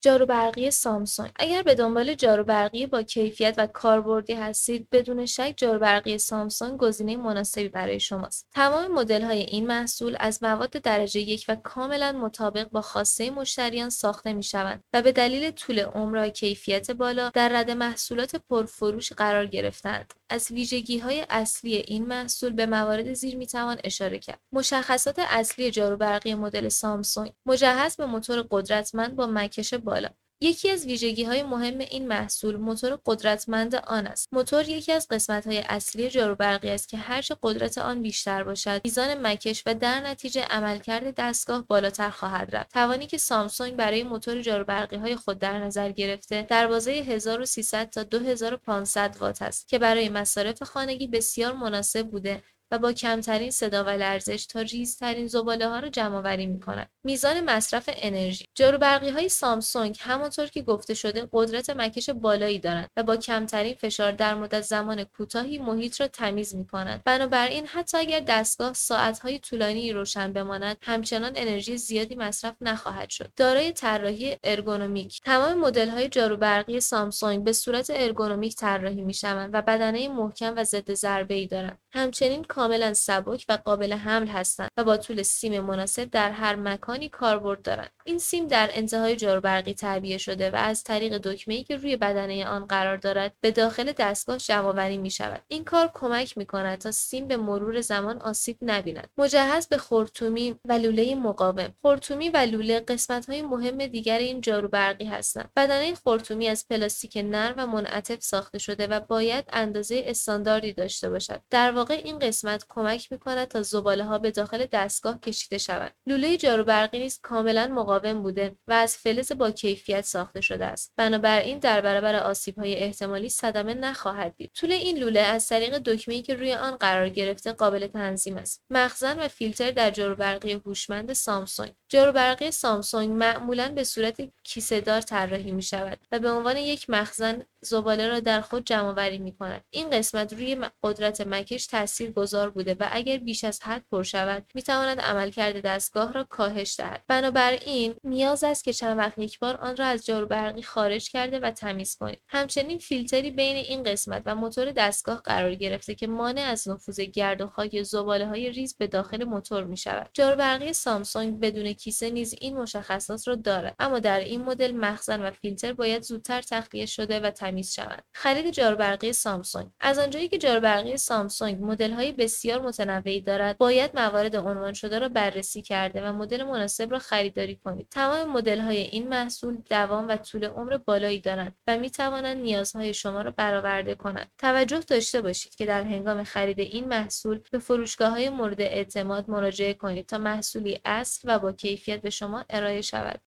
جارو برقی سامسونگ. اگر به دنبال جارو برقی با کیفیت و کاربردی هستید بدون شک جارو برقی سامسونگ گزینه مناسبی برای شماست. تمام مدل های این محصول از مواد درجه یک و کاملا مطابق با خواسته مشتریان ساخته می شوند و به دلیل طول عمر و کیفیت بالا در رد محصولات پرفروش قرار گرفتند از ویژگی های اصلی این محصول به موارد زیر می توان اشاره کرد. مشخصات اصلی جارو برقی مدل سامسونگ مجهز به موتور قدرتمند با مکش بالا. یکی از های مهم این محصول موتور قدرتمند آن است. موتور یکی از های اصلی جاروبرقی است که هرچه قدرت آن بیشتر باشد، میزان مکش و در نتیجه عملکرد دستگاه بالاتر خواهد رفت. توانی که سامسونگ برای موتور های خود در نظر گرفته، در بازه 1300 تا 2500 وات است که برای مصارف خانگی بسیار مناسب بوده و با کمترین صدا و لرزش تا ریزترین زباله ها را جمع آوری می. میزان مصرف انرژی جاروبرقی های سامسونگ همانطور که گفته شده قدرت مکش بالایی دارند و با کمترین فشار در مدت زمان کوتاهی محیط را تمیز می کنند. بنابراین حتی اگر دستگاه ساعتهای طولانی روشن بماند همچنان انرژی زیادی مصرف نخواهد شد. دارای طراحی ارگونومیک تمام مدل های جاروبرقی سامسونگ به صورت ارگونومیک طراحی می شوند و بدنه محکم و ضد ضربه ای دارند. همچنین کاملا سبک و قابل حمل هستند و با طول سیم مناسب در هر مکانی کاربرد دارند. این سیم در انتهای جاروبرقی تعبیه شده و از طریق دکمه‌ای که روی بدنه آن قرار دارد به داخل دستگاه جمعآوری می شود این کار کمک می کند تا سیم به مرور زمان آسیب نبیند. مجهز به خرطومی و لوله مقاوم. خرطومی و لوله قسمت های مهم دیگر این جاروبرقی هستند. بدنه خرطومی از پلاستیک نرم و منعطف ساخته شده و باید اندازه استانداردی داشته باشد. در واقع این قسمت کمک می‌کند تا زباله ها به داخل دستگاه کشیده شوند. لوله جاروبرقی نیز کاملا مقاوم بوده و از فلز با کیفیت ساخته شده است. بنابراین در برابر آسیب های احتمالی صدمه نخواهد دید. طول این لوله از طریق دکمه که روی آن قرار گرفته قابل تنظیم است. مخزن و فیلتر در جاروبرقی هوشمند سامسونگ. جاروبرقی سامسونگ معمولا به صورت کیسهدار طراحی می شود و به عنوان یک مخزن زباله را در خود جمعآوری می کند. این قسمت روی قدرت مکش تاثیر گذار بوده و اگر بیش از حد پر شود می تواند عملکرد دستگاه را کاهش دهد. بنابراین نیاز است که چند وقت یک بار آن را از جارو برقی خارج کرده و تمیز کنید. همچنین فیلتری بین این قسمت و موتور دستگاه قرار گرفته که مانع از نفوذ گرد و خاک زباله های ریز به داخل موتور می شود. جارو برقی سامسونگ بدون کیسه نیز این مشخصات را دارد. اما در این مدل مخزن و فیلتر باید زودتر تخلیه شده و تمیز شوند خرید جاروبرقی سامسونگ. از آنجایی که جاروبرقی سامسونگ مدل های بسیار متنوعی دارد باید موارد عنوان شده را بررسی کرده و مدل مناسب را خریداری کنید. تمام مدل های این محصول دوام و طول عمر بالایی دارند و می توانند نیازهای شما را برآورده کنند. توجه داشته باشید که در هنگام خرید این محصول به فروشگاه های مورد اعتماد مراجعه کنید تا محصولی اصل و با کیفیت به شما ارائه شود.